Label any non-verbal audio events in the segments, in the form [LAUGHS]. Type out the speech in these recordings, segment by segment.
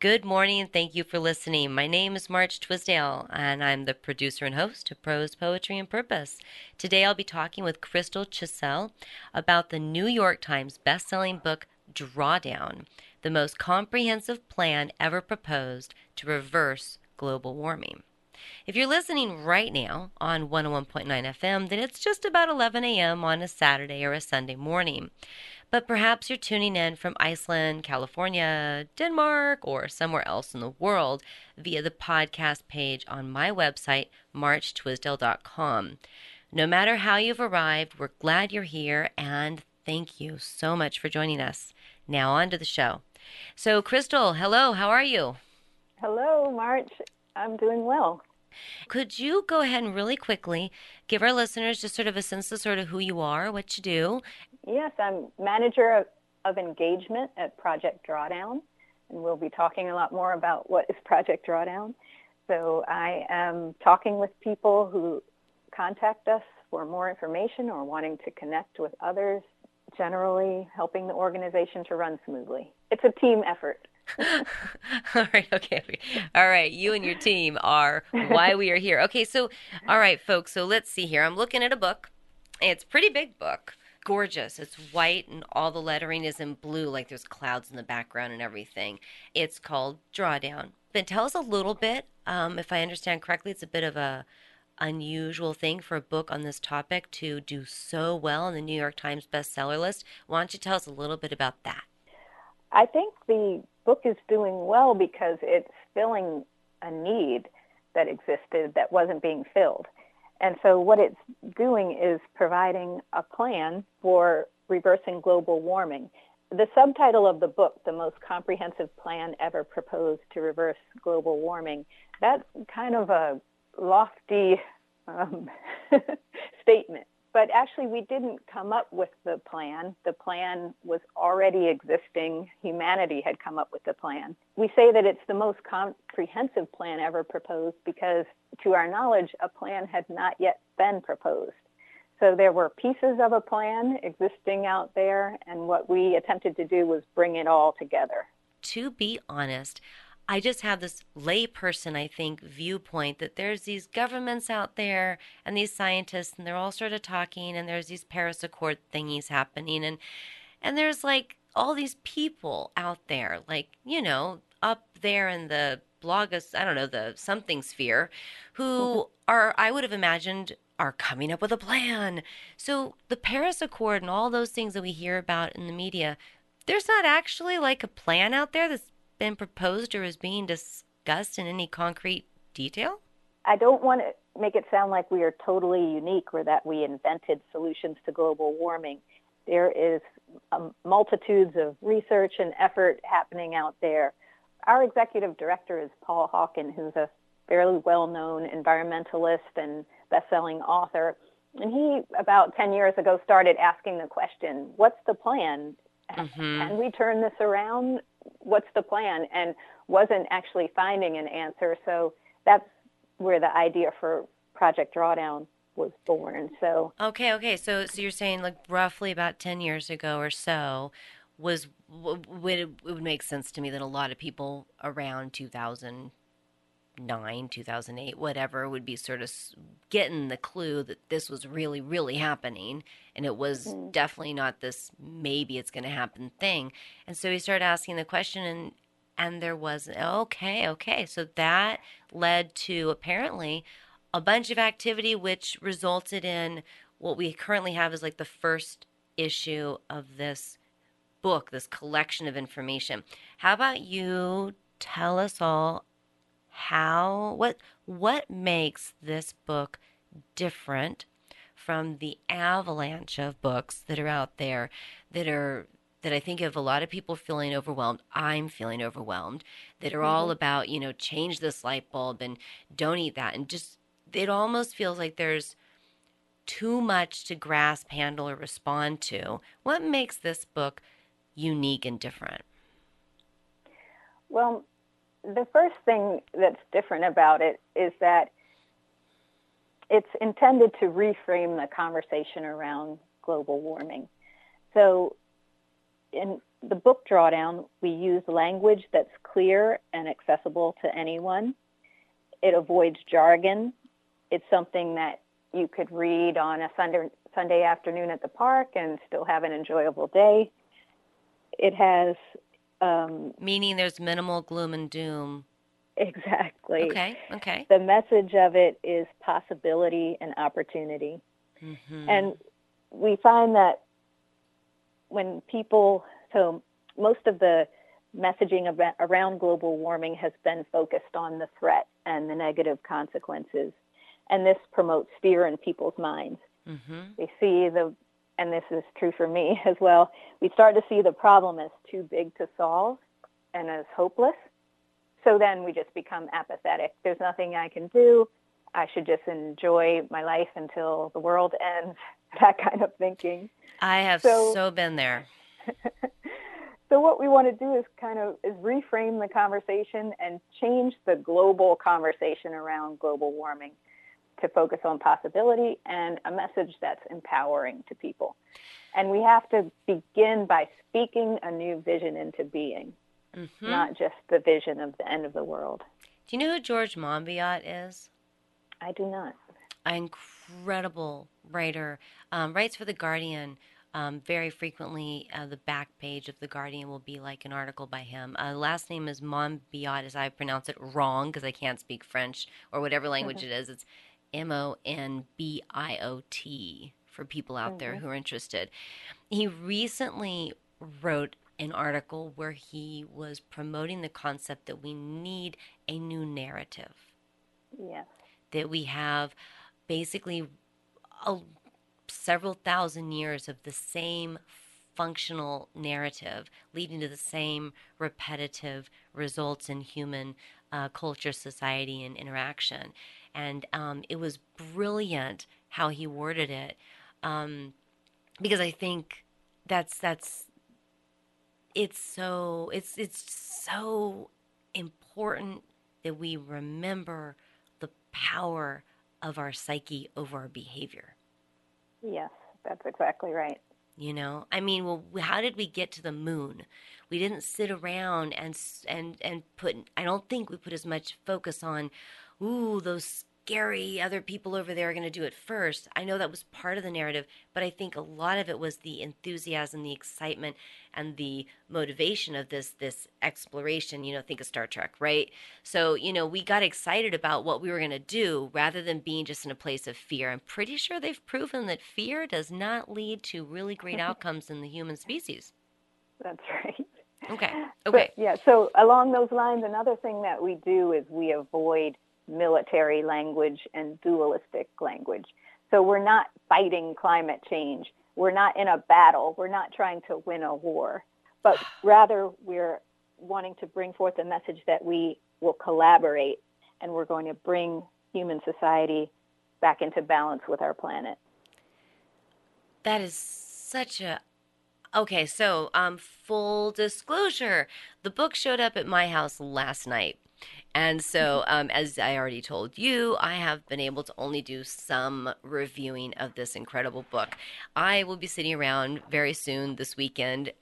Good morning and thank you for listening. My name is March Twisdale and I'm the producer and host of Prose Poetry and Purpose. Today I'll be talking with Crystal Chissell about the New York Times best-selling book Drawdown, the most comprehensive plan ever proposed to reverse global warming. If you're listening right now on 101.9 FM, then it's just about 11 a.m. on a Saturday or a Sunday morning but perhaps you're tuning in from Iceland, California, Denmark, or somewhere else in the world via the podcast page on my website, marchtwisdale.com. No matter how you've arrived, we're glad you're here and thank you so much for joining us. Now, on to the show. So, Crystal, hello, how are you? Hello, March. I'm doing well. Could you go ahead and really quickly give our listeners just sort of a sense of sort of who you are, what you do, Yes, I'm manager of, of engagement at Project Drawdown, and we'll be talking a lot more about what is Project Drawdown. So I am talking with people who contact us for more information or wanting to connect with others, generally helping the organization to run smoothly. It's a team effort. [LAUGHS] all right, okay. All right, you and your team are why we are here. Okay, so all right, folks, so let's see here. I'm looking at a book. It's pretty big book gorgeous. It's white and all the lettering is in blue, like there's clouds in the background and everything. It's called Drawdown. But tell us a little bit, um, if I understand correctly, it's a bit of a unusual thing for a book on this topic to do so well on the New York Times bestseller list. Why don't you tell us a little bit about that? I think the book is doing well because it's filling a need that existed that wasn't being filled. And so what it's doing is providing a plan for reversing global warming. The subtitle of the book, The Most Comprehensive Plan Ever Proposed to Reverse Global Warming, that's kind of a lofty um, [LAUGHS] statement. But actually, we didn't come up with the plan. The plan was already existing. Humanity had come up with the plan. We say that it's the most comprehensive plan ever proposed because, to our knowledge, a plan had not yet been proposed. So there were pieces of a plan existing out there, and what we attempted to do was bring it all together. To be honest, I just have this layperson, I think, viewpoint that there's these governments out there and these scientists, and they're all sort of talking, and there's these Paris Accord thingies happening, and and there's like all these people out there, like you know, up there in the blogos, I don't know, the something sphere, who mm-hmm. are I would have imagined are coming up with a plan. So the Paris Accord and all those things that we hear about in the media, there's not actually like a plan out there that's been proposed or is being discussed in any concrete detail? I don't want to make it sound like we are totally unique or that we invented solutions to global warming. There is um, multitudes of research and effort happening out there. Our executive director is Paul Hawken, who's a fairly well-known environmentalist and best-selling author. And he, about 10 years ago, started asking the question, what's the plan? Mm-hmm. Can we turn this around? What's the plan and wasn't actually finding an answer. So that's where the idea for Project Drawdown was born. So okay, okay. So so you're saying like roughly about ten years ago or so was would it would make sense to me that a lot of people around 2009, 2008, whatever would be sort of getting the clue that this was really really happening and it was mm-hmm. definitely not this maybe it's going to happen thing and so he started asking the question and and there was okay okay so that led to apparently a bunch of activity which resulted in what we currently have is like the first issue of this book this collection of information how about you tell us all how what what makes this book different from the avalanche of books that are out there that are that I think of a lot of people feeling overwhelmed. I'm feeling overwhelmed. That are mm-hmm. all about, you know, change this light bulb and don't eat that. And just, it almost feels like there's too much to grasp, handle, or respond to. What makes this book unique and different? Well, the first thing that's different about it is that it's intended to reframe the conversation around global warming. So in the book drawdown, we use language that's clear and accessible to anyone. It avoids jargon. It's something that you could read on a Sunday, afternoon at the park and still have an enjoyable day. It has. Um, Meaning there's minimal gloom and doom. Exactly. Okay, okay. The message of it is possibility and opportunity. Mm-hmm. And we find that when people, so most of the messaging around global warming has been focused on the threat and the negative consequences. And this promotes fear in people's minds. Mm-hmm. They see the, and this is true for me [LAUGHS] as well, we start to see the problem as too big to solve and as hopeless. So then we just become apathetic. There's nothing I can do. I should just enjoy my life until the world ends, [LAUGHS] that kind of thinking. I have so, so been there. [LAUGHS] so what we want to do is kind of is reframe the conversation and change the global conversation around global warming to focus on possibility and a message that's empowering to people. And we have to begin by speaking a new vision into being, mm-hmm. not just the vision of the end of the world. Do you know who George Monbiot is? I do not. An incredible writer. Um, writes for The Guardian. Um, very frequently, uh, the back page of The Guardian will be like an article by him. Uh, last name is Monbiot, as I pronounce it wrong because I can't speak French or whatever language mm-hmm. it is. It's M O N B I O T for people out mm-hmm. there who are interested. He recently wrote an article where he was promoting the concept that we need a new narrative. Yes that we have basically a, several thousand years of the same functional narrative leading to the same repetitive results in human uh, culture, society, and interaction. And um, it was brilliant how he worded it, um, because I think that's that's it's so it's it's so important that we remember the power of our psyche over our behavior. Yes, that's exactly right. You know, I mean, well, how did we get to the moon? We didn't sit around and and and put. I don't think we put as much focus on, ooh, those scary other people over there are going to do it first. I know that was part of the narrative, but I think a lot of it was the enthusiasm, the excitement, and the motivation of this this exploration. You know, think of Star Trek, right? So you know, we got excited about what we were going to do rather than being just in a place of fear. I'm pretty sure they've proven that fear does not lead to really great [LAUGHS] outcomes in the human species. That's right. Okay. Okay. But, yeah. So along those lines, another thing that we do is we avoid military language and dualistic language. So we're not fighting climate change. We're not in a battle. We're not trying to win a war, but [SIGHS] rather we're wanting to bring forth a message that we will collaborate and we're going to bring human society back into balance with our planet. That is such a okay. So, um, full disclosure: the book showed up at my house last night. And so, um, as I already told you, I have been able to only do some reviewing of this incredible book. I will be sitting around very soon this weekend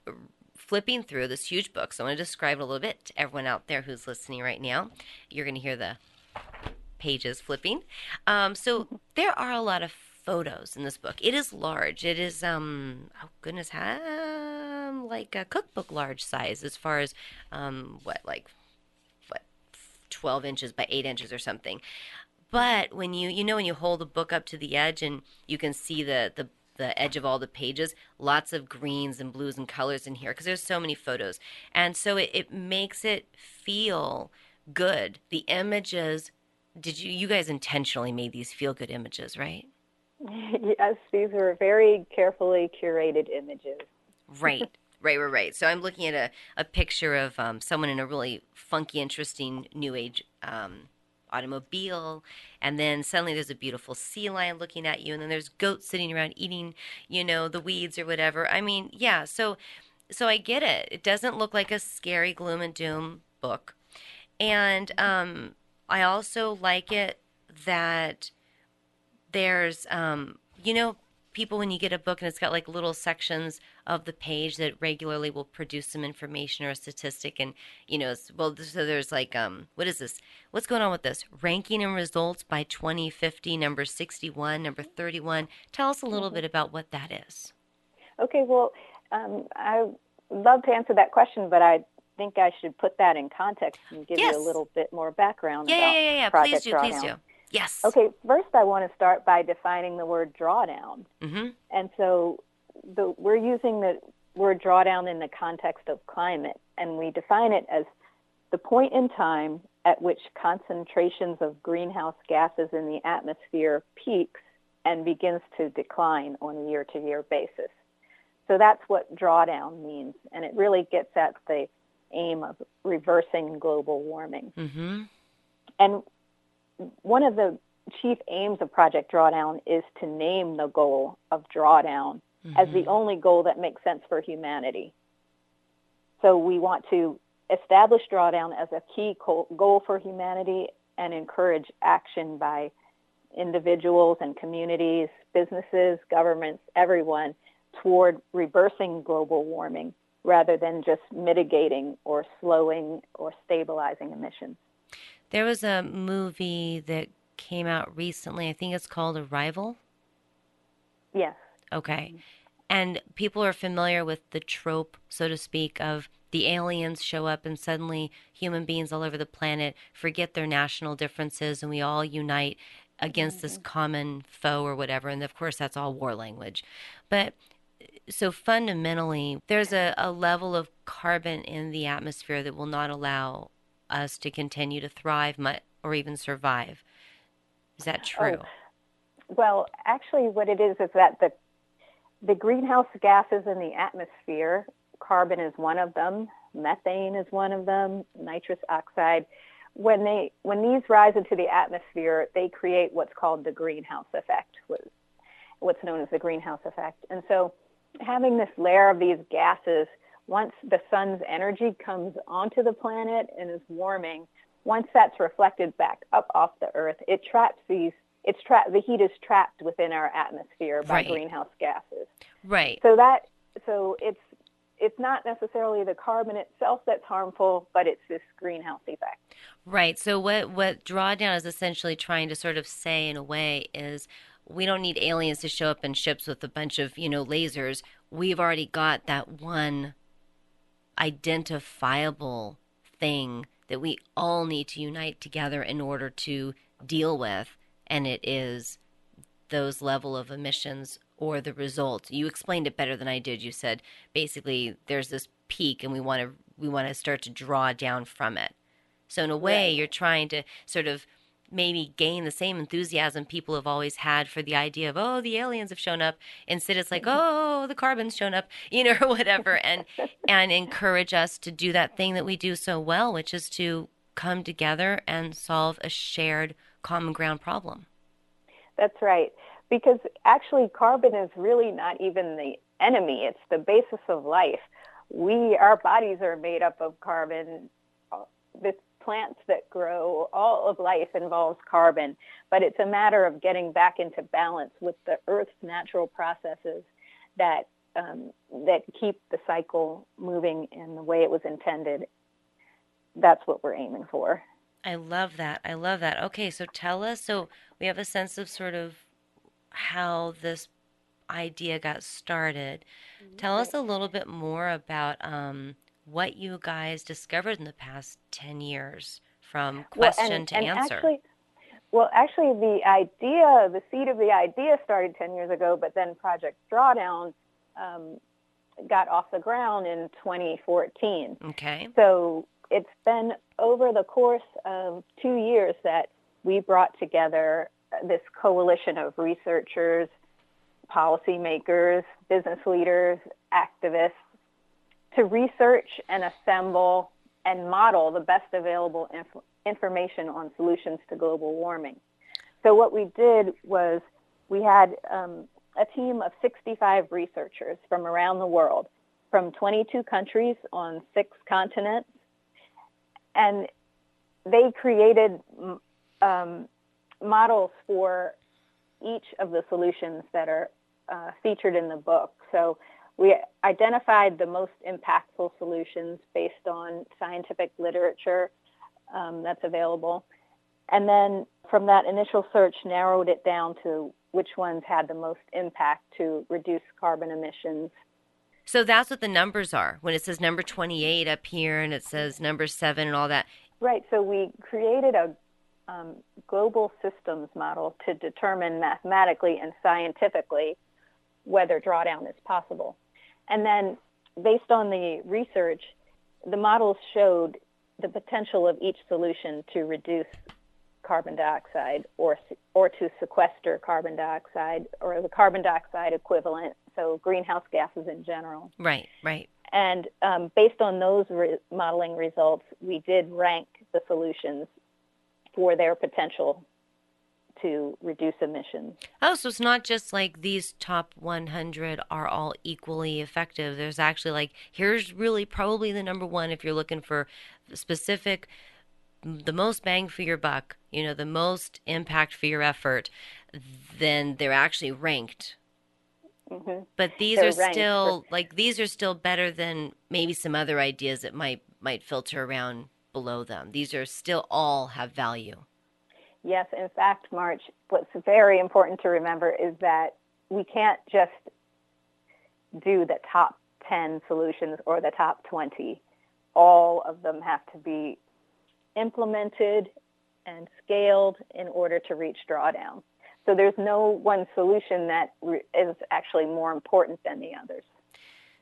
flipping through this huge book. So, I want to describe it a little bit to everyone out there who's listening right now. You're going to hear the pages flipping. Um, so, there are a lot of photos in this book. It is large. It is, um, oh goodness, um, like a cookbook large size as far as, um, what, like 12 inches by 8 inches or something. But when you you know when you hold the book up to the edge and you can see the the the edge of all the pages, lots of greens and blues and colors in here because there's so many photos. And so it, it makes it feel good. The images, did you, you guys intentionally made these feel good images, right? [LAUGHS] Yes, these were very carefully curated images. Right. Right, right, right. So I'm looking at a, a picture of um, someone in a really funky, interesting new age um, automobile, and then suddenly there's a beautiful sea lion looking at you, and then there's goats sitting around eating, you know, the weeds or whatever. I mean, yeah. So, so I get it. It doesn't look like a scary gloom and doom book, and um, I also like it that there's, um, you know, people when you get a book and it's got like little sections of the page that regularly will produce some information or a statistic and you know well so there's like um what is this what's going on with this ranking and results by 2050 number 61 number 31 tell us a little mm-hmm. bit about what that is okay well um, i love to answer that question but i think i should put that in context and give yes. you a little bit more background yeah about yeah yeah, yeah. Project please do Drawdown. please do Yes. Okay, first I want to start by defining the word drawdown. Mm-hmm. And so the, we're using the word drawdown in the context of climate, and we define it as the point in time at which concentrations of greenhouse gases in the atmosphere peaks and begins to decline on a year to year basis. So that's what drawdown means, and it really gets at the aim of reversing global warming. Mm-hmm. And one of the chief aims of Project Drawdown is to name the goal of drawdown mm-hmm. as the mm-hmm. only goal that makes sense for humanity. So we want to establish drawdown as a key goal for humanity and encourage action by individuals and communities, businesses, governments, everyone toward reversing global warming rather than just mitigating or slowing or stabilizing emissions. There was a movie that came out recently. I think it's called Arrival. Yes. Okay. And people are familiar with the trope, so to speak, of the aliens show up and suddenly human beings all over the planet forget their national differences and we all unite against mm-hmm. this common foe or whatever. And of course, that's all war language. But so fundamentally, there's a, a level of carbon in the atmosphere that will not allow us to continue to thrive or even survive. Is that oh, true? Oh. Well, actually, what it is is that the the greenhouse gases in the atmosphere, carbon is one of them, methane is one of them, nitrous oxide. When they when these rise into the atmosphere, they create what's called the greenhouse effect, what's known as the greenhouse effect. And so, having this layer of these gases once the sun's energy comes onto the planet and is warming, once that's reflected back up off the earth, it traps these it's trapped the heat is trapped within our atmosphere by right. greenhouse gases. Right. So that so it's it's not necessarily the carbon itself that's harmful, but it's this greenhouse effect. Right. So what what drawdown is essentially trying to sort of say in a way is we don't need aliens to show up in ships with a bunch of, you know, lasers. We've already got that one identifiable thing that we all need to unite together in order to deal with and it is those level of emissions or the result you explained it better than i did. You said basically there's this peak and we want to we want to start to draw down from it. So in a way right. you're trying to sort of maybe gain the same enthusiasm people have always had for the idea of oh the aliens have shown up instead it's like mm-hmm. oh the carbon's shown up [LAUGHS] you know or whatever and [LAUGHS] and encourage us to do that thing that we do so well which is to come together and solve a shared common ground problem that's right because actually carbon is really not even the enemy it's the basis of life we our bodies are made up of carbon this plants that grow, all of life involves carbon, but it's a matter of getting back into balance with the Earth's natural processes that um, that keep the cycle moving in the way it was intended. That's what we're aiming for. I love that. I love that. Okay, so tell us. So we have a sense of sort of how this idea got started. Mm-hmm. Tell us a little bit more about um, what you guys discovered in the past 10 years from question well, and, to and answer. Actually, well, actually, the idea, the seed of the idea started 10 years ago, but then Project Drawdown um, got off the ground in 2014. Okay. So it's been over the course of two years that we brought together this coalition of researchers, policymakers, business leaders, activists, to research and assemble and model the best available inf- information on solutions to global warming. So what we did was we had um, a team of 65 researchers from around the world, from 22 countries on six continents, and they created um, models for each of the solutions that are uh, featured in the book. So we identified the most impactful solutions based on scientific literature um, that's available. And then from that initial search, narrowed it down to which ones had the most impact to reduce carbon emissions. So that's what the numbers are. When it says number 28 up here and it says number 7 and all that. Right. So we created a um, global systems model to determine mathematically and scientifically whether drawdown is possible. And then, based on the research, the models showed the potential of each solution to reduce carbon dioxide or or to sequester carbon dioxide or the carbon dioxide equivalent, so greenhouse gases in general. Right, right. And um, based on those re- modeling results, we did rank the solutions for their potential to reduce emissions. Oh, so it's not just like these top 100 are all equally effective. There's actually like, here's really probably the number one if you're looking for specific, the most bang for your buck, you know, the most impact for your effort, then they're actually ranked. Mm-hmm. But these they're are still for- like these are still better than maybe some other ideas that might might filter around below them. These are still all have value. Yes, in fact, March, what's very important to remember is that we can't just do the top 10 solutions or the top 20. All of them have to be implemented and scaled in order to reach drawdown. So there's no one solution that is actually more important than the others.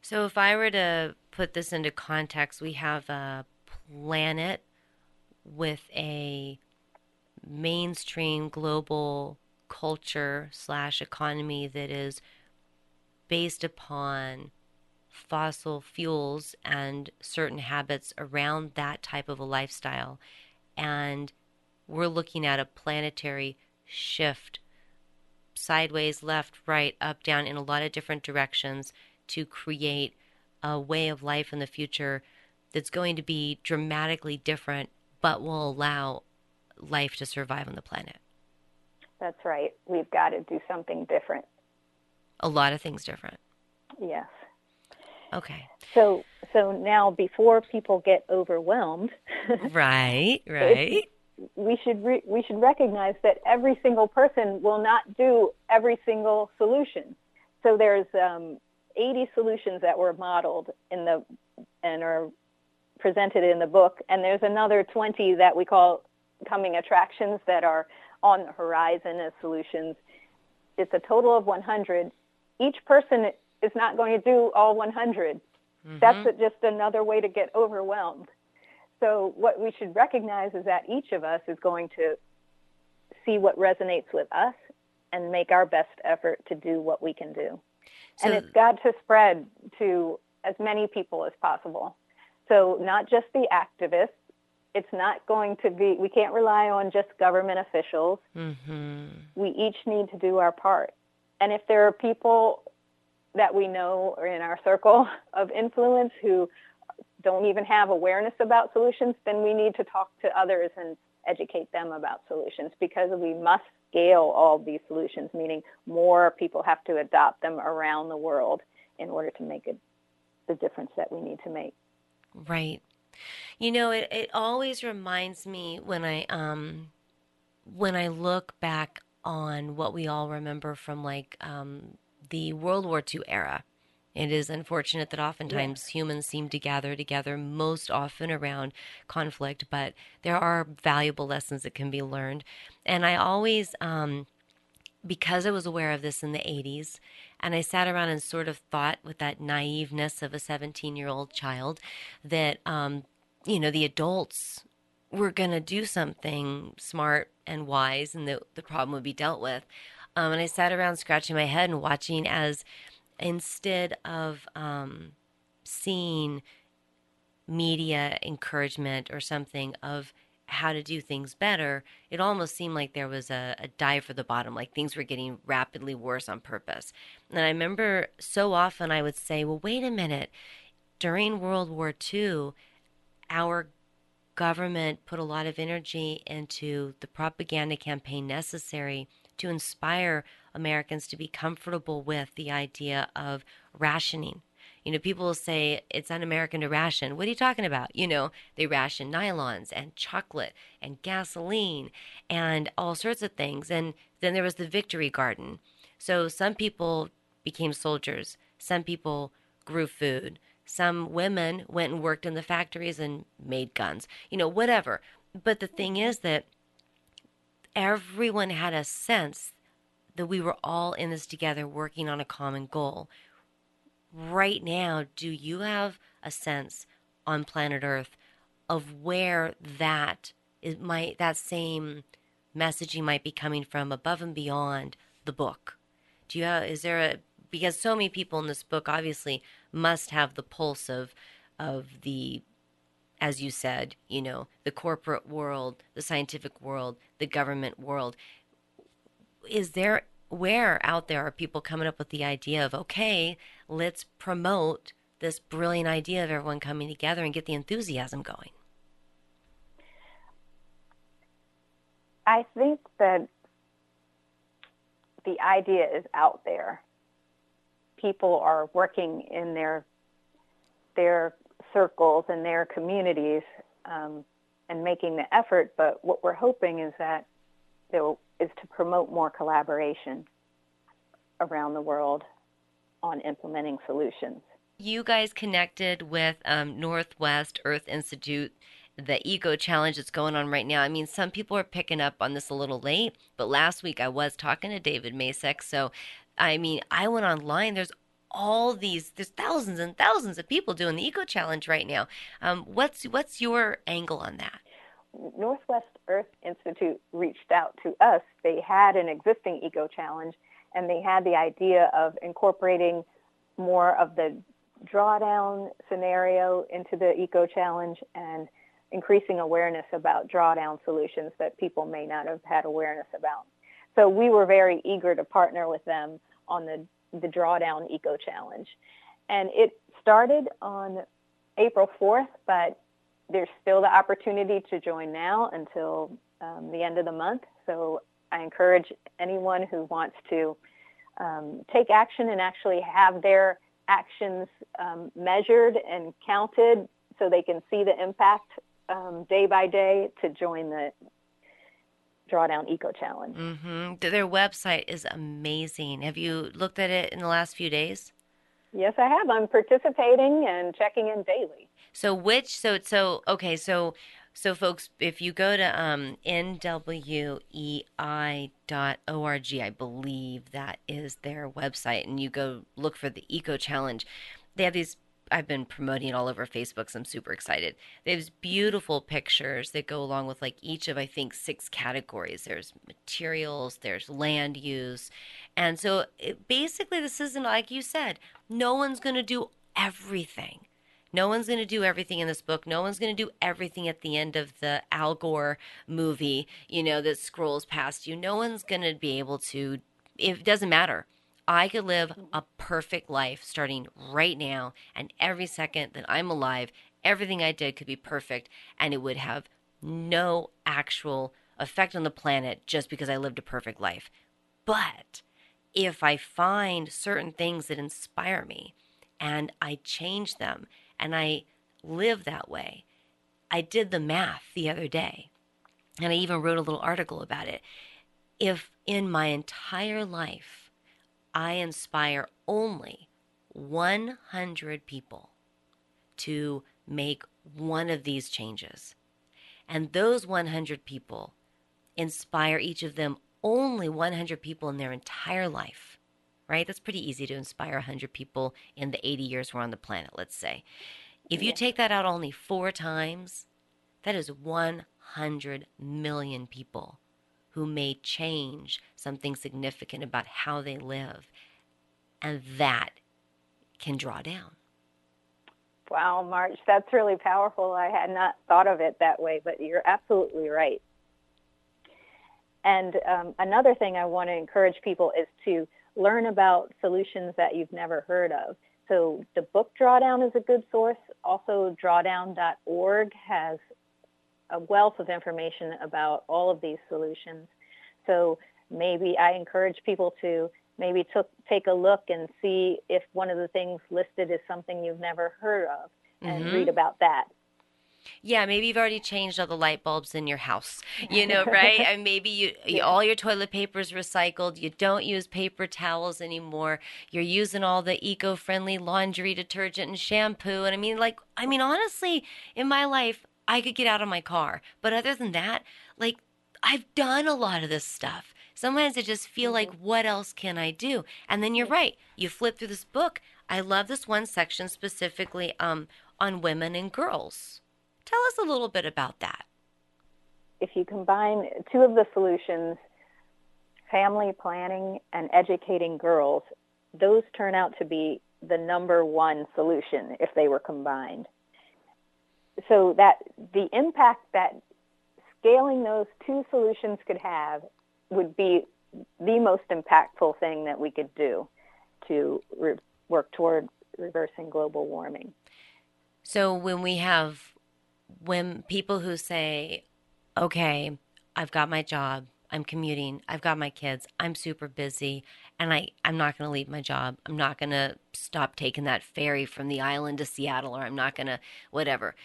So if I were to put this into context, we have a planet with a mainstream global culture slash economy that is based upon fossil fuels and certain habits around that type of a lifestyle. And we're looking at a planetary shift sideways, left, right, up, down, in a lot of different directions to create a way of life in the future that's going to be dramatically different, but will allow life to survive on the planet. That's right. We've got to do something different. A lot of things different. Yes. Okay. So so now before people get overwhelmed, [LAUGHS] right, [LAUGHS] right. we should re- we should recognize that every single person will not do every single solution. So there's um, 80 solutions that were modeled in the and are presented in the book, and there's another 20 that we call coming attractions that are on the horizon as solutions. It's a total of 100. Each person is not going to do all 100. Mm-hmm. That's just another way to get overwhelmed. So what we should recognize is that each of us is going to see what resonates with us and make our best effort to do what we can do. So, and it's got to spread to as many people as possible. So not just the activists, it's not going to be, we can't rely on just government officials. Mm-hmm. We each need to do our part. And if there are people that we know or in our circle [LAUGHS] of influence who don't even have awareness about solutions, then we need to talk to others and educate them about solutions because we must scale all these solutions, meaning more people have to adopt them around the world in order to make it the difference that we need to make. Right. You know, it, it always reminds me when I um when I look back on what we all remember from like um, the World War II era. It is unfortunate that oftentimes yeah. humans seem to gather together most often around conflict, but there are valuable lessons that can be learned. And I always, um, because I was aware of this in the 80s, and I sat around and sort of thought with that naiveness of a 17 year old child that um, you know, the adults were going to do something smart and wise and the, the problem would be dealt with. Um, and I sat around scratching my head and watching as instead of um, seeing media encouragement or something of how to do things better, it almost seemed like there was a, a dive for the bottom, like things were getting rapidly worse on purpose. And I remember so often I would say, well, wait a minute. During World War II, our government put a lot of energy into the propaganda campaign necessary to inspire Americans to be comfortable with the idea of rationing. You know, people say it's un American to ration. What are you talking about? You know, they ration nylons and chocolate and gasoline and all sorts of things. And then there was the Victory Garden. So some people became soldiers, some people grew food, some women went and worked in the factories and made guns, you know, whatever. But the thing is that everyone had a sense that we were all in this together working on a common goal. Right now, do you have a sense on planet Earth of where that is might that same messaging might be coming from above and beyond the book? Do you have, is there a because so many people in this book obviously must have the pulse of of the as you said, you know, the corporate world, the scientific world, the government world. Is there where out there are people coming up with the idea of okay, let's promote this brilliant idea of everyone coming together and get the enthusiasm going? I think that the idea is out there people are working in their their circles and their communities um, and making the effort. But what we're hoping is that is to promote more collaboration around the world on implementing solutions. You guys connected with um, Northwest Earth Institute, the Eco Challenge that's going on right now. I mean, some people are picking up on this a little late, but last week I was talking to David Masek, so I mean, I went online. There's all these. There's thousands and thousands of people doing the Eco Challenge right now. Um, what's what's your angle on that? Northwest Earth Institute reached out to us. They had an existing Eco Challenge, and they had the idea of incorporating more of the drawdown scenario into the Eco Challenge and increasing awareness about drawdown solutions that people may not have had awareness about. So we were very eager to partner with them on the, the Drawdown Eco Challenge. And it started on April 4th, but there's still the opportunity to join now until um, the end of the month. So I encourage anyone who wants to um, take action and actually have their actions um, measured and counted so they can see the impact um, day by day to join the Drawdown Eco Challenge. Mm-hmm. Their website is amazing. Have you looked at it in the last few days? Yes, I have. I'm participating and checking in daily. So which so so okay so so folks if you go to um nwei.org I believe that is their website and you go look for the eco challenge they have these I've been promoting it all over Facebook, so I'm super excited. There's beautiful pictures that go along with like each of I think six categories. There's materials, there's land use, and so it, basically this isn't like you said. No one's going to do everything. No one's going to do everything in this book. No one's going to do everything at the end of the Al Gore movie, you know, that scrolls past you. No one's going to be able to. It doesn't matter I could live a perfect life starting right now, and every second that I'm alive, everything I did could be perfect, and it would have no actual effect on the planet just because I lived a perfect life. But if I find certain things that inspire me and I change them and I live that way, I did the math the other day and I even wrote a little article about it. If in my entire life I inspire only 100 people to make one of these changes. And those 100 people inspire each of them only 100 people in their entire life, right? That's pretty easy to inspire 100 people in the 80 years we're on the planet, let's say. If you take that out only four times, that is 100 million people who may change something significant about how they live. And that can draw down. Wow, March, that's really powerful. I had not thought of it that way, but you're absolutely right. And um, another thing I want to encourage people is to learn about solutions that you've never heard of. So the book Drawdown is a good source. Also, drawdown.org has a wealth of information about all of these solutions. So maybe I encourage people to maybe took, take a look and see if one of the things listed is something you've never heard of and mm-hmm. read about that. Yeah, maybe you've already changed all the light bulbs in your house, [LAUGHS] you know, right? and maybe you, you, all your toilet paper is recycled. You don't use paper towels anymore. You're using all the eco-friendly laundry detergent and shampoo. And I mean, like, I mean, honestly, in my life, I could get out of my car, but other than that, like, I've done a lot of this stuff. Sometimes I just feel mm-hmm. like, what else can I do? And then you're right. You flip through this book. I love this one section specifically um, on women and girls. Tell us a little bit about that. If you combine two of the solutions, family planning and educating girls, those turn out to be the number one solution if they were combined. So that the impact that scaling those two solutions could have would be the most impactful thing that we could do to re- work toward reversing global warming. So when we have when people who say, "Okay, I've got my job, I'm commuting, I've got my kids, I'm super busy, and I I'm not going to leave my job. I'm not going to stop taking that ferry from the island to Seattle or I'm not going to whatever."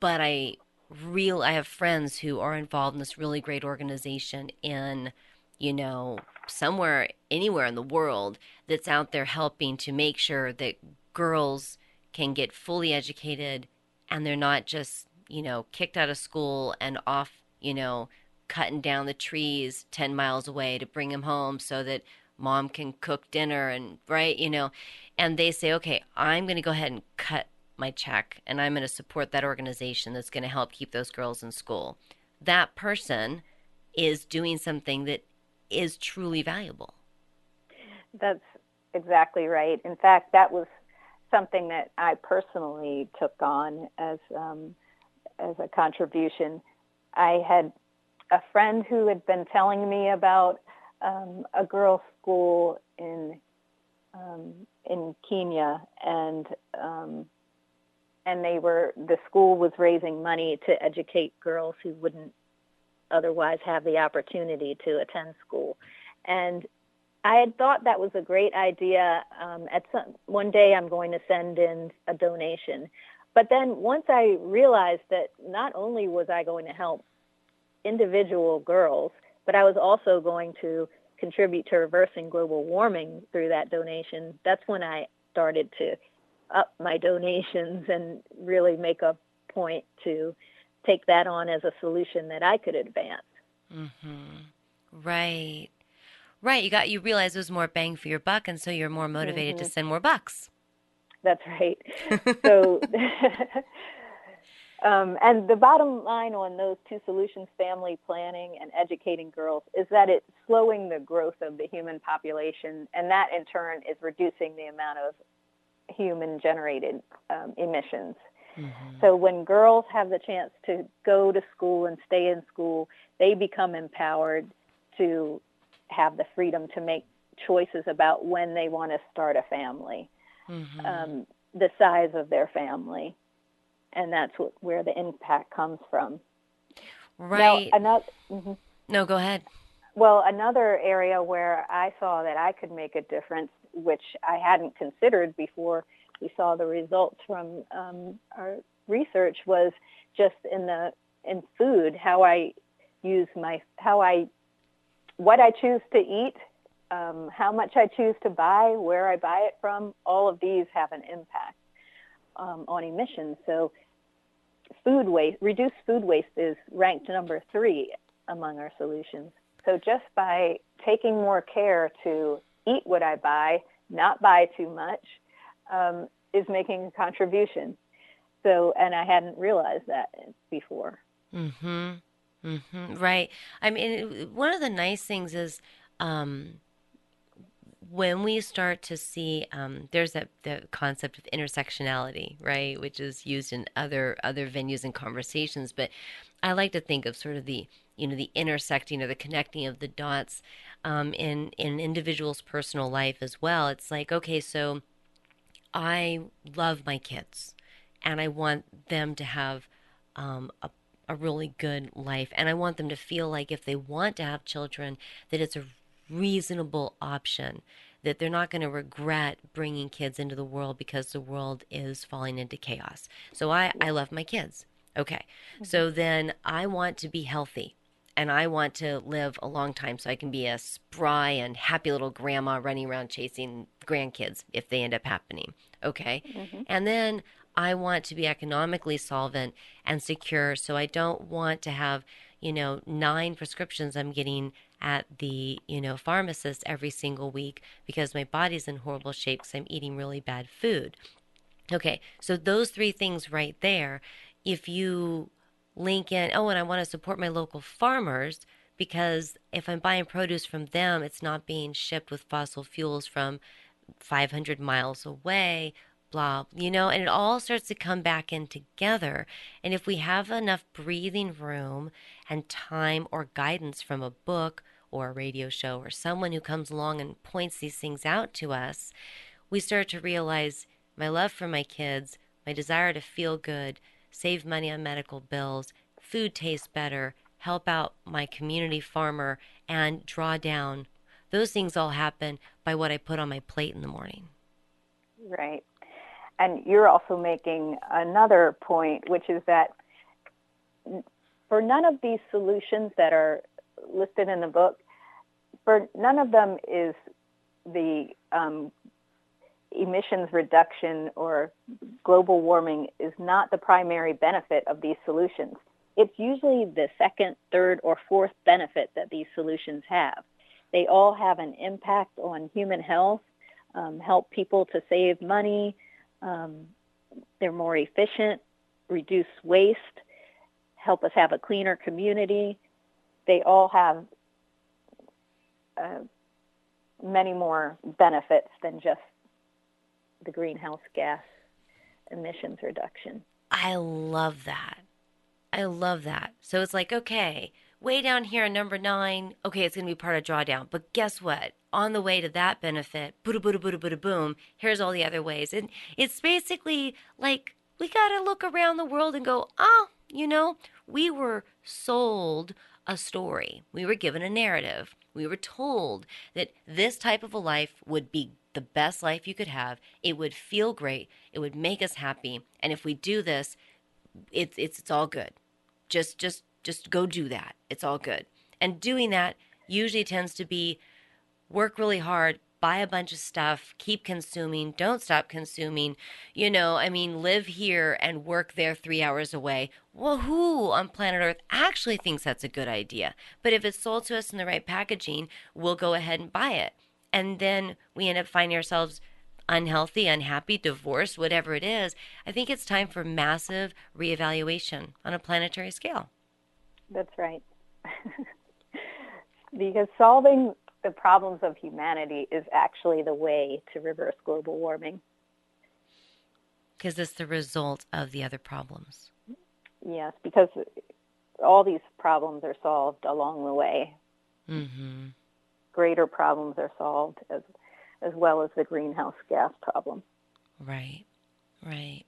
But I real I have friends who are involved in this really great organization in you know somewhere anywhere in the world that's out there helping to make sure that girls can get fully educated and they're not just you know kicked out of school and off you know cutting down the trees 10 miles away to bring them home so that mom can cook dinner and right you know and they say okay i'm going to go ahead and cut my check and I'm going to support that organization that's going to help keep those girls in school. That person is doing something that is truly valuable. That's exactly right. In fact, that was something that I personally took on as um, as a contribution. I had a friend who had been telling me about um, a girls' school in um, in Kenya, and um, and they were the school was raising money to educate girls who wouldn't otherwise have the opportunity to attend school and I had thought that was a great idea. Um, at some, one day, I'm going to send in a donation. But then once I realized that not only was I going to help individual girls, but I was also going to contribute to reversing global warming through that donation, that's when I started to up my donations and really make a point to take that on as a solution that I could advance. Mm-hmm. Right. Right. You got you realize it was more bang for your buck and so you're more motivated mm-hmm. to send more bucks. That's right. [LAUGHS] so [LAUGHS] um, and the bottom line on those two solutions, family planning and educating girls, is that it's slowing the growth of the human population, and that in turn is reducing the amount of human generated um, emissions. Mm-hmm. So when girls have the chance to go to school and stay in school, they become empowered to have the freedom to make choices about when they want to start a family, mm-hmm. um, the size of their family, and that's what, where the impact comes from. Right. Now, another, mm-hmm. No, go ahead. Well, another area where I saw that I could make a difference which I hadn't considered before we saw the results from um, our research was just in the in food how I use my how I what I choose to eat, um, how much I choose to buy, where I buy it from. All of these have an impact um, on emissions. So food waste, reduced food waste is ranked number three among our solutions. So just by taking more care to eat what I buy, not buy too much, um, is making a contribution. So, and I hadn't realized that before. Hmm. Hmm. Right. I mean, one of the nice things is um, when we start to see um, there's a, the concept of intersectionality, right, which is used in other other venues and conversations. But I like to think of sort of the you know the intersecting or the connecting of the dots um, in in individual's personal life as well. It's like okay, so I love my kids, and I want them to have um, a a really good life, and I want them to feel like if they want to have children, that it's a reasonable option that they're not going to regret bringing kids into the world because the world is falling into chaos. So I, I love my kids. Okay. Mm-hmm. So then I want to be healthy and I want to live a long time so I can be a spry and happy little grandma running around chasing grandkids if they end up happening. Okay. Mm-hmm. And then I want to be economically solvent and secure so I don't want to have, you know, nine prescriptions I'm getting at the, you know, pharmacist every single week because my body's in horrible shape because I'm eating really bad food. Okay. So those three things right there, if you link in, oh, and I want to support my local farmers because if I'm buying produce from them, it's not being shipped with fossil fuels from 500 miles away, blah, you know, and it all starts to come back in together. And if we have enough breathing room and time or guidance from a book or a radio show or someone who comes along and points these things out to us, we start to realize my love for my kids, my desire to feel good, save money on medical bills, food tastes better, help out my community farmer, and draw down. Those things all happen by what I put on my plate in the morning. Right. And you're also making another point, which is that for none of these solutions that are listed in the book, for none of them is the um, emissions reduction or global warming is not the primary benefit of these solutions. It's usually the second, third, or fourth benefit that these solutions have. They all have an impact on human health, um, help people to save money, um, they're more efficient, reduce waste, help us have a cleaner community. They all have uh, many more benefits than just the greenhouse gas emissions reduction. I love that. I love that. So it's like, okay, way down here, on number nine, okay, it's going to be part of drawdown. But guess what? On the way to that benefit, boom, boom, boom, boom, boom, here's all the other ways. And it's basically like we got to look around the world and go, oh, you know, we were sold a story. We were given a narrative. We were told that this type of a life would be the best life you could have. It would feel great. It would make us happy. And if we do this, it's it's it's all good. Just just just go do that. It's all good. And doing that usually tends to be work really hard, buy a bunch of stuff, keep consuming, don't stop consuming. You know, I mean, live here and work there three hours away. Well, who on planet Earth actually thinks that's a good idea? But if it's sold to us in the right packaging, we'll go ahead and buy it and then we end up finding ourselves unhealthy, unhappy, divorced, whatever it is, I think it's time for massive reevaluation on a planetary scale. That's right. [LAUGHS] because solving the problems of humanity is actually the way to reverse global warming. Because it's the result of the other problems. Yes, because all these problems are solved along the way. Mm-hmm greater problems are solved as as well as the greenhouse gas problem. Right. Right.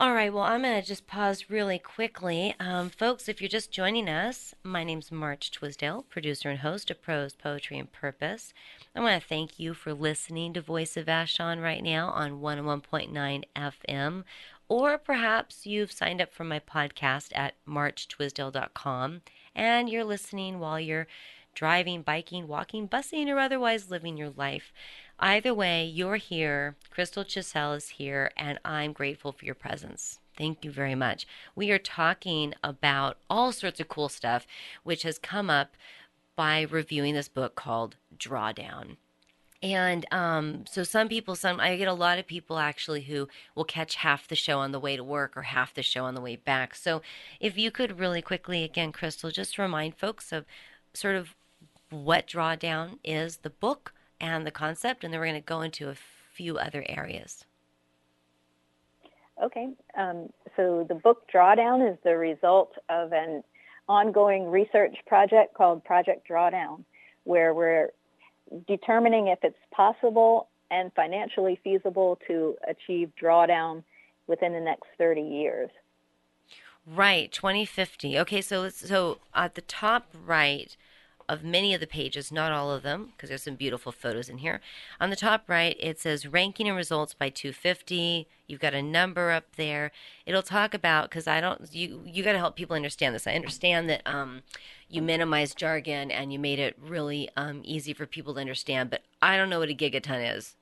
All right, well, I'm going to just pause really quickly. Um, folks, if you're just joining us, my name's March Twisdale, producer and host of Prose, Poetry, and Purpose. I want to thank you for listening to Voice of Vashon right now on 101.9 FM, or perhaps you've signed up for my podcast at marchtwisdale.com and you're listening while you're driving, biking, walking, busing, or otherwise living your life. Either way, you're here. Crystal Chissell is here, and I'm grateful for your presence. Thank you very much. We are talking about all sorts of cool stuff, which has come up by reviewing this book called Drawdown. And um, so some people, some I get a lot of people actually who will catch half the show on the way to work or half the show on the way back. So if you could really quickly, again, Crystal, just remind folks of sort of what Drawdown is, the book and the concept, and then we're going to go into a few other areas. Okay, um, so the book Drawdown is the result of an ongoing research project called Project Drawdown, where we're determining if it's possible and financially feasible to achieve drawdown within the next 30 years. Right, 2050. Okay, so so at the top right, of many of the pages, not all of them, because there's some beautiful photos in here. On the top right, it says ranking and results by 250. You've got a number up there. It'll talk about because I don't. You you got to help people understand this. I understand that um, you minimized jargon and you made it really um, easy for people to understand, but I don't know what a gigaton is.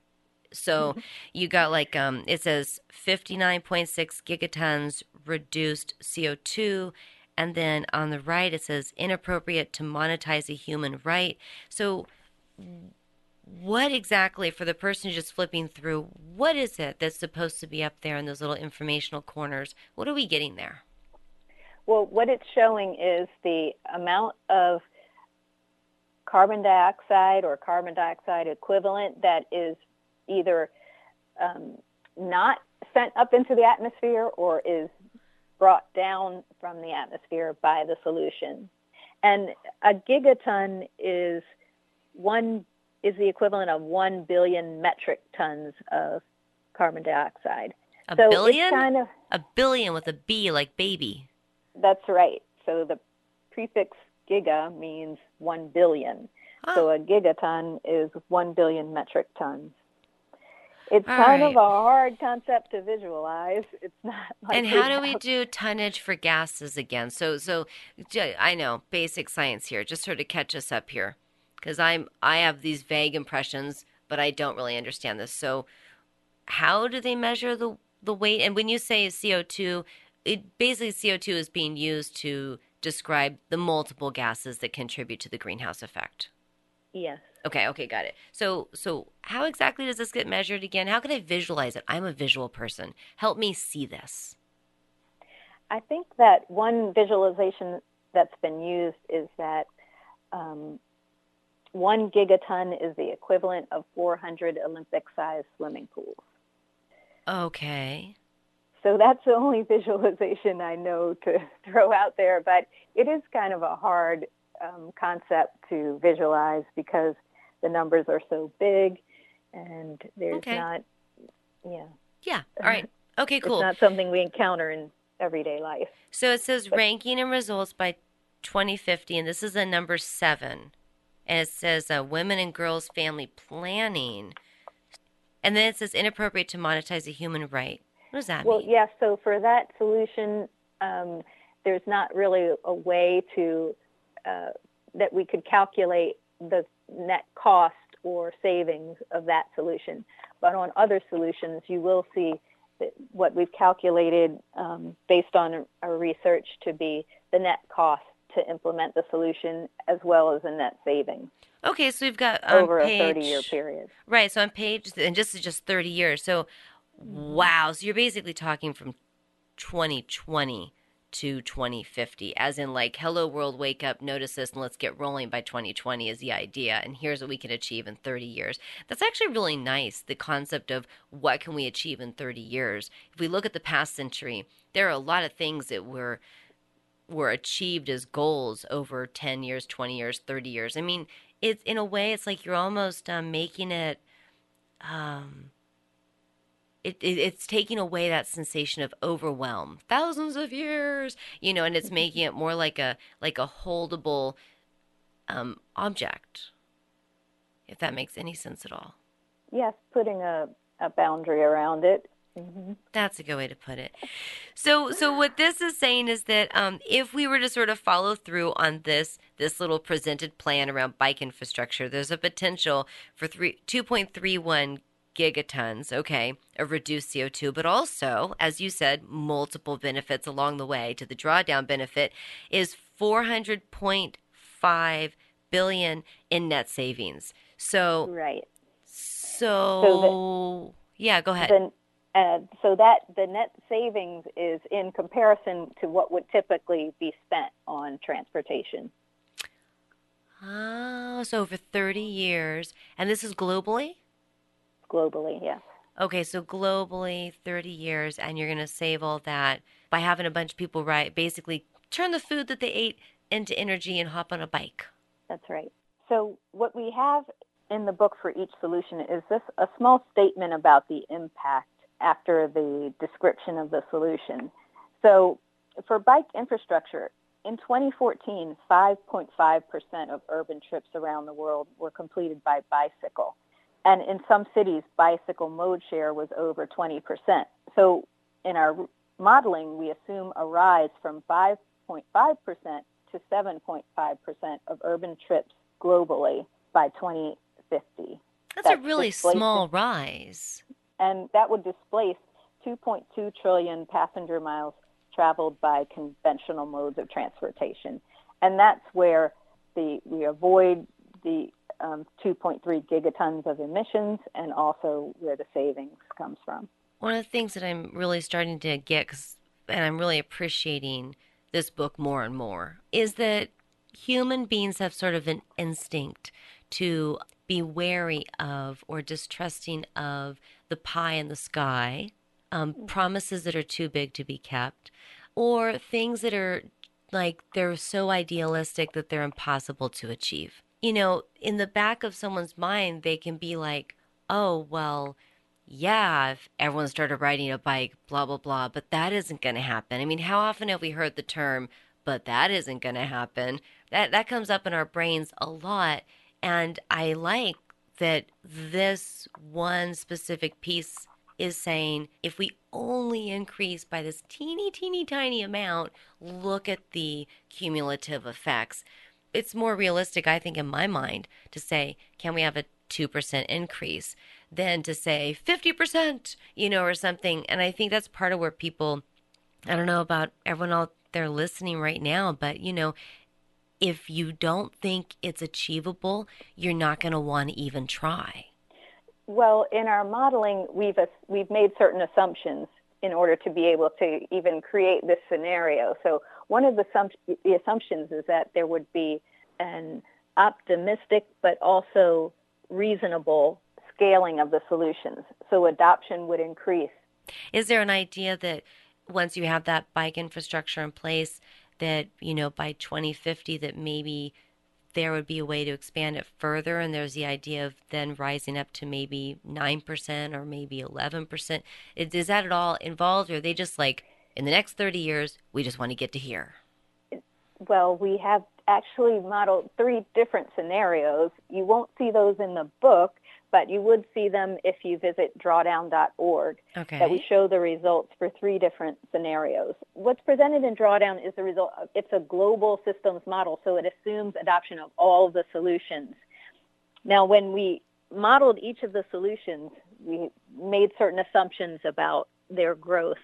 So [LAUGHS] you got like um, it says 59.6 gigatons reduced CO2 and then on the right it says inappropriate to monetize a human right. So what exactly for the person just flipping through what is it that's supposed to be up there in those little informational corners what are we getting there well what it's showing is the amount of carbon dioxide or carbon dioxide equivalent that is either um, not sent up into the atmosphere or is brought down from the atmosphere by the solution. And a gigaton is one is the equivalent of one billion metric tons of carbon dioxide. A so billion? Kind of, a billion with a B like baby. That's right. So the prefix giga means one billion. Huh. So a gigaton is one billion metric tons. It's All kind right. of a hard concept to visualize. [LAUGHS] It's not. Like and how do we do tonnage for gases again? So, so I know basic science here. Just sort of catch us up here, because I'm I have these vague impressions, but I don't really understand this. So, how do they measure the the weight? And when you say CO two, it basically CO two is being used to describe the multiple gases that contribute to the greenhouse effect. Yes. Okay, okay, got it. So so how exactly does this get measured again? How can I visualize it? I'm a visual person. Help me see this. I think that one visualization that's been used is that um, one gigaton is the equivalent of 400 Olympic-sized swimming pools. Okay. So that's the only [LAUGHS] visualization I know to [LAUGHS] throw out there, but it is kind of a hard um, concept to visualize because the numbers are so big and there's okay. not, yeah. Yeah. All right. [LAUGHS] Okay, cool. It's not something we encounter in everyday life. So it says but, ranking and results by 2050, and this is a number seven. And it says uh, women and girls family planning. And then it says inappropriate to monetize a human right. What does that well, mean? Well. Yeah, so for that solution, um, there's not really a way to uh, that we could calculate the net cost or savings of that solution. But on other solutions, you will see what we've calculated um, based on our research to be the net cost to implement the solution as well as the net savings. Okay, so we've got over page, a 30 year period. Right, so on page, and this is just 30 years. So, wow, so you're basically talking from 2020 to 2050, as in, like, hello world, wake up, notice this, and let's get rolling by 2020 is the idea. And here's what we can achieve in 30 years. That's actually really nice, the concept of what can we achieve in 30 years. If we look at the past century, there are a lot of things that were were achieved as goals over 10 years 20 years 30 years i mean it's in a way it's like you're almost um, making it um, it, it, it's taking away that sensation of overwhelm thousands of years you know and it's making it more like a like a holdable um, object if that makes any sense at all yes putting a, a boundary around it mm-hmm. That's a good way to put it. So, so what this is saying is that um, if we were to sort of follow through on this this little presented plan around bike infrastructure, there's a potential for three two point three one gigatons, okay, of reduced CO2, but also, as you said, multiple benefits along the way to the drawdown benefit is 400.5 billion in net savings. So, right. So, so the, yeah, go ahead. The, uh, so that the net savings is in comparison to what would typically be spent on transportation. Oh, so over 30 years, and this is globally? Globally, yes. Okay, so globally, 30 years, and you're going to save all that by having a bunch of people, right, basically turn the food that they ate into energy and hop on a bike. That's right. So, what we have in the book for each solution is this a small statement about the impact after the description of the solution. So, for bike infrastructure, in 2014, 5.5% of urban trips around the world were completed by bicycle. And in some cities, bicycle mode share was over 20%. So in our modeling, we assume a rise from 5.5% to 7.5% of urban trips globally by 2050. That's, That's a really small rise. And that would displace 2.2 trillion passenger miles traveled by conventional modes of transportation. And that's where the, we avoid the um, 2.3 gigatons of emissions and also where the savings comes from. One of the things that I'm really starting to get, and I'm really appreciating this book more and more, is that human beings have sort of an instinct to be wary of or distrusting of the pie in the sky, um, mm. promises that are too big to be kept, or things that are like they're so idealistic that they're impossible to achieve. You know, in the back of someone's mind, they can be like, oh, well, yeah, if everyone started riding a bike, blah, blah, blah, but that isn't going to happen. I mean, how often have we heard the term, but that isn't going to happen? That, that comes up in our brains a lot. And I like that this one specific piece is saying if we only increase by this teeny, teeny, tiny amount, look at the cumulative effects. It's more realistic, I think, in my mind, to say, can we have a 2% increase than to say 50%, you know, or something. And I think that's part of where people, I don't know about everyone out there listening right now, but, you know, if you don't think it's achievable, you're not going to want to even try. Well, in our modeling, we've we've made certain assumptions in order to be able to even create this scenario. So one of the, the assumptions is that there would be an optimistic but also reasonable scaling of the solutions. So adoption would increase. Is there an idea that once you have that bike infrastructure in place, that you know by 2050 that maybe there would be a way to expand it further. And there's the idea of then rising up to maybe 9% or maybe 11%. Is that at all involved? Or are they just like, in the next 30 years, we just want to get to here? Well, we have actually modeled three different scenarios. You won't see those in the book but you would see them if you visit drawdown.org. Okay. That we show the results for three different scenarios. What's presented in Drawdown is the result. It's a global systems model, so it assumes adoption of all the solutions. Now, when we modeled each of the solutions, we made certain assumptions about their growth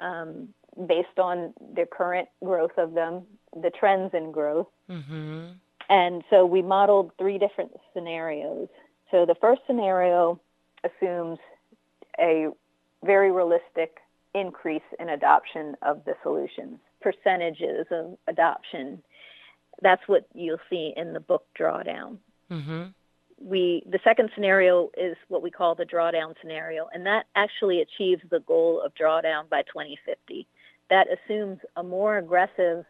um, based on the current growth of them, the trends in growth. Mm-hmm. And so we modeled three different scenarios. So the first scenario assumes a very realistic increase in adoption of the solutions, percentages of adoption. That's what you'll see in the book drawdown. Mm-hmm. We the second scenario is what we call the drawdown scenario, and that actually achieves the goal of drawdown by 2050. That assumes a more aggressive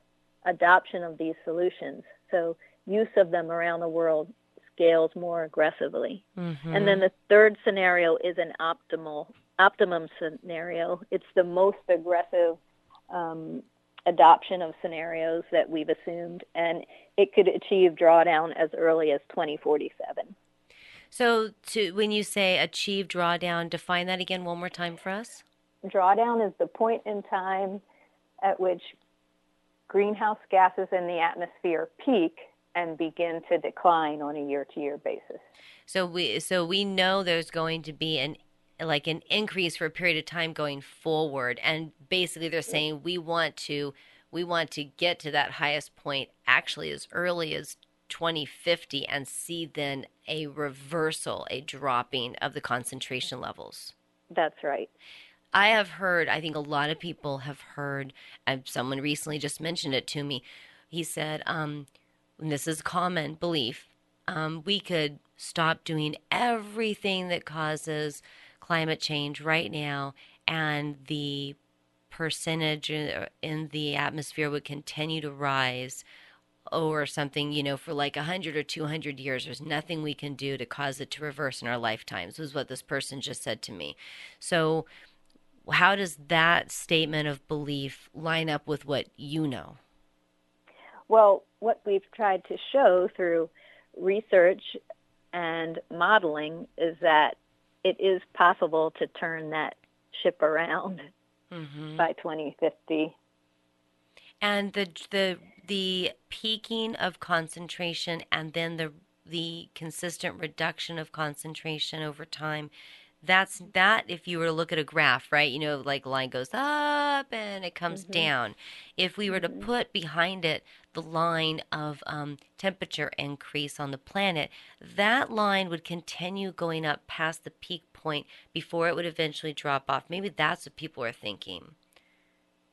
adoption of these solutions, so use of them around the world scales more aggressively. Mm-hmm. And then the third scenario is an optimal optimum scenario. It's the most aggressive um, adoption of scenarios that we've assumed, and it could achieve drawdown as early as 2047. So, to when you say achieve drawdown, define that again one more time for us. Drawdown is the point in time at which greenhouse gases in the atmosphere peak and begin to decline on a year-to-year basis. So we so we know there's going to be an like an increase for a period of time going forward and basically they're saying we want to we want to get to that highest point actually as early as 2050 and see then a reversal, a dropping of the concentration levels. That's right. I have heard, I think a lot of people have heard, and someone recently just mentioned it to me. He said, um, this is common belief, um, we could stop doing everything that causes climate change right now, and the percentage uh, in the atmosphere would continue to rise or something, you know, for like 100 or 200 years. There's nothing we can do to cause it to reverse in our lifetimes, was what this person just said to me. So, how does that statement of belief line up with what you know? Well, what we've tried to show through research and modeling is that it is possible to turn that ship around mm-hmm. by 2050. And the the the peaking of concentration and then the the consistent reduction of concentration over time that's that if you were to look at a graph right you know like line goes up and it comes mm-hmm. down if we were to mm-hmm. put behind it the line of um, temperature increase on the planet that line would continue going up past the peak point before it would eventually drop off. Maybe that's what people are thinking.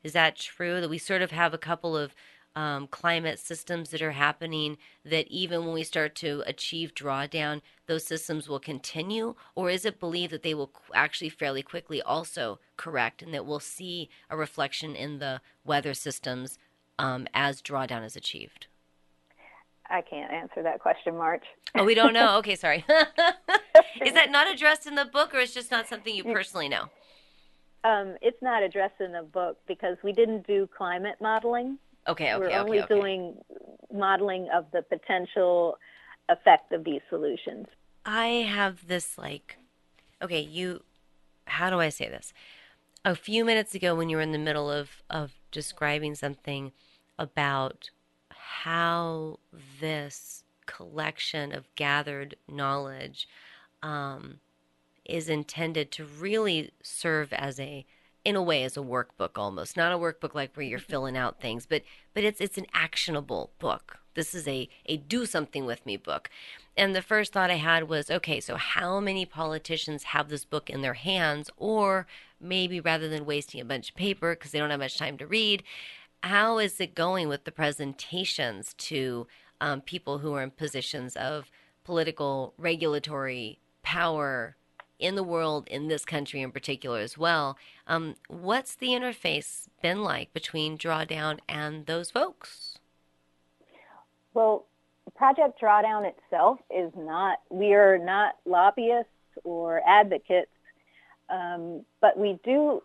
Is that true? That we sort of have a couple of um, climate systems that are happening that even when we start to achieve drawdown, those systems will continue? Or is it believed that they will actually fairly quickly also correct and that we'll see a reflection in the weather systems um, as drawdown is achieved? I can't answer that question, March. Oh, we don't know? Okay, sorry. [LAUGHS] is that not addressed in the book or it's just not something you personally know? Um, it's not addressed in the book because we didn't do climate modeling. Okay, okay, We're okay, only okay. doing modeling of the potential effect of these solutions. I have this like, okay, you, how do I say this? A few minutes ago, when you were in the middle of of describing something about how this collection of gathered knowledge um, is intended to really serve as a in a way as a workbook almost not a workbook like where you're filling out things but but it's it's an actionable book. This is a a do something with me book. And the first thought i had was okay so how many politicians have this book in their hands? Or maybe rather than wasting a bunch of paper because they don't have much time to read how is it going with the presentations to um, people who are in positions of political regulatory power in the world, in this country in particular as well. Um, what's the interface been like between Drawdown and those folks? Well, Project Drawdown itself is not, we are not lobbyists or advocates, um, but we do,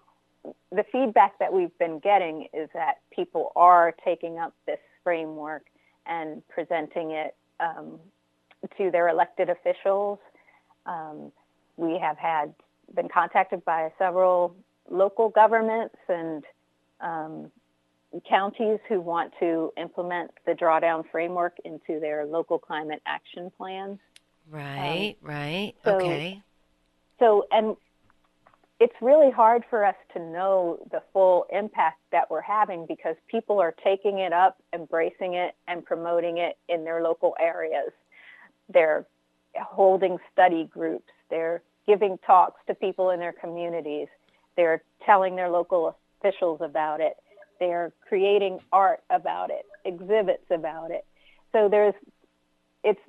the feedback that we've been getting is that people are taking up this framework and presenting it um, to their elected officials. Um, we have had been contacted by several local governments and um, counties who want to implement the drawdown framework into their local climate action plans. Right, um, right. So, okay. So, and it's really hard for us to know the full impact that we're having because people are taking it up, embracing it, and promoting it in their local areas. They're holding study groups. They're giving talks to people in their communities. They're telling their local officials about it. They're creating art about it, exhibits about it. So there's, it's,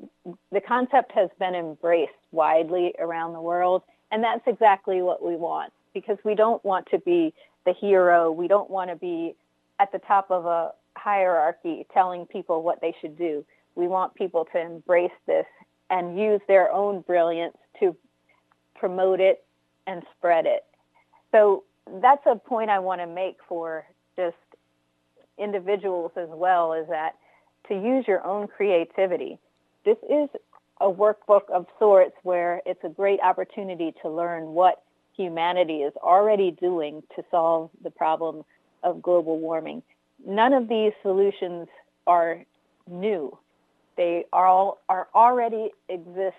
the concept has been embraced widely around the world, and that's exactly what we want because we don't want to be the hero. We don't want to be at the top of a hierarchy telling people what they should do. We want people to embrace this and use their own brilliance to promote it, and spread it. So that's a point I want to make for just individuals as well is that to use your own creativity. This is a workbook of sorts where it's a great opportunity to learn what humanity is already doing to solve the problem of global warming. None of these solutions are new. They all are already exist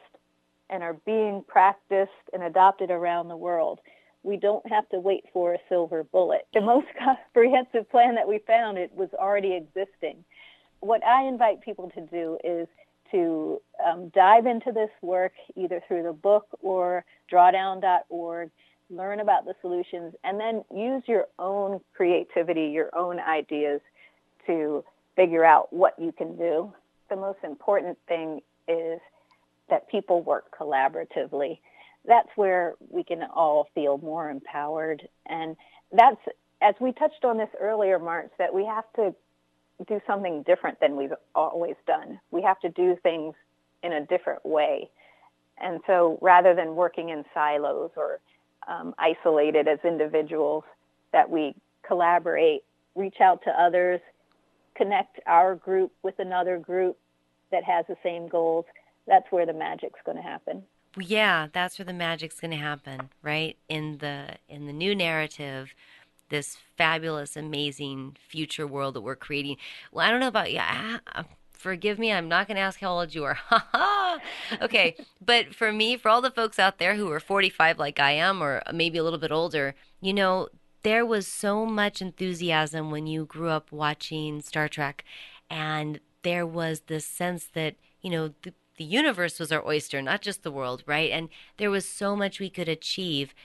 and are being practiced and adopted around the world. We don't have to wait for a silver bullet. The most [LAUGHS] comprehensive plan that we found, it was already existing. What I invite people to do is to um, dive into this work either through the book or drawdown.org, learn about the solutions, and then use your own creativity, your own ideas to figure out what you can do. The most important thing is that people work collaboratively. That's where we can all feel more empowered. And that's, as we touched on this earlier, March, that we have to do something different than we've always done. We have to do things in a different way. And so rather than working in silos or um, isolated as individuals, that we collaborate, reach out to others, connect our group with another group that has the same goals, that's where the magic's going to happen. Yeah, that's where the magic's going to happen, right? In the in the new narrative, this fabulous, amazing future world that we're creating. Well, I don't know about you. Ah, uh, I, forgive me, I'm not going to ask how old you are. [LAUGHS] [LAUGHS] okay, but for me, for all the folks out there who are 45 like I am, or maybe a little bit older, you know, there was so much enthusiasm when you grew up watching Star Trek, and there was this sense that, you know, the, the universe was our oyster, not just the world, right? And there was so much we could achieve.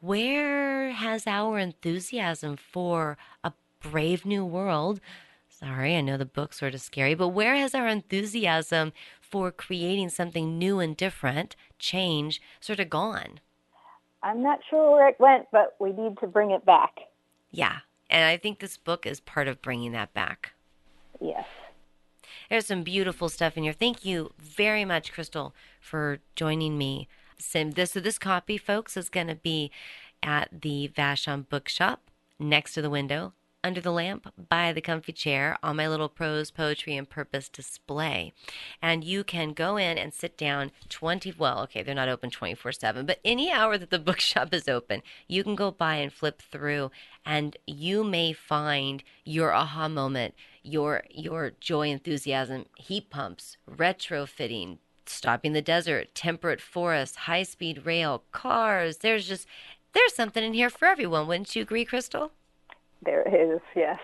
Where has our enthusiasm for a brave new world Sorry, I know the book's sort of scary, but where has our enthusiasm for creating something new and different, change, sort of gone? I'm not sure where it went, but we need to bring it back. Yeah, and I think this book is part of bringing that back. Yes. There's some beautiful stuff in here. Thank you very much, Crystal, for joining me. So this, so this copy, folks, is going to be at the Vashon Bookshop next to the window under the lamp by the comfy chair on my little prose, poetry, and purpose display. And you can go in and sit down 20, well, okay, they're not open 24 7, but any hour that the [LAUGHS] bookshop is open, you can go by and flip through and you may find your aha moment, your, your joy, enthusiasm, heat pumps, retrofitting, stopping the desert, temperate forest, high speed rail, cars. There's just, there's something in here for everyone. Wouldn't you agree, Crystal? There is, yes.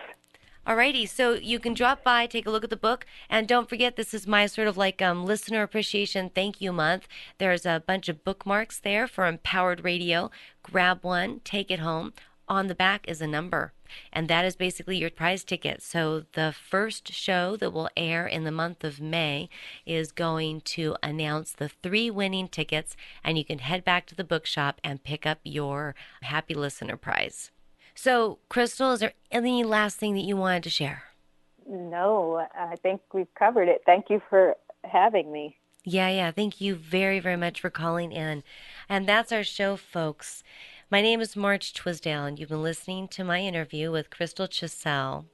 Alrighty, so you can drop by, take a look at the book, and don't forget this is my sort of like um, listener appreciation thank you month. There's a bunch of bookmarks there for Empowered Radio. Grab one, take it home. On the back is a number, and that is basically your prize ticket. So the first show that will air in the month of May is going to announce the three winning tickets, and you can head back to the bookshop and pick up your happy listener prize. So, Crystal, is there any last thing that you wanted to share? No, I think we've covered it. Thank you for having me. Yeah, yeah. Thank you very, very much for calling in. And that's our show, folks. My name is March Twisdale, and you've been listening to my interview with Crystal Chissell.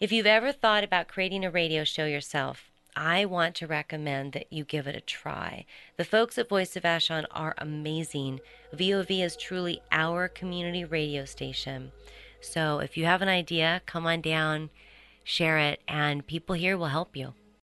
If you've ever thought about creating a radio show yourself, I want to recommend that you give it a try. The folks at Voice of Vashon are amazing. VOV is truly our community radio station. So if you have an idea, come on down, share it, and people here will help you.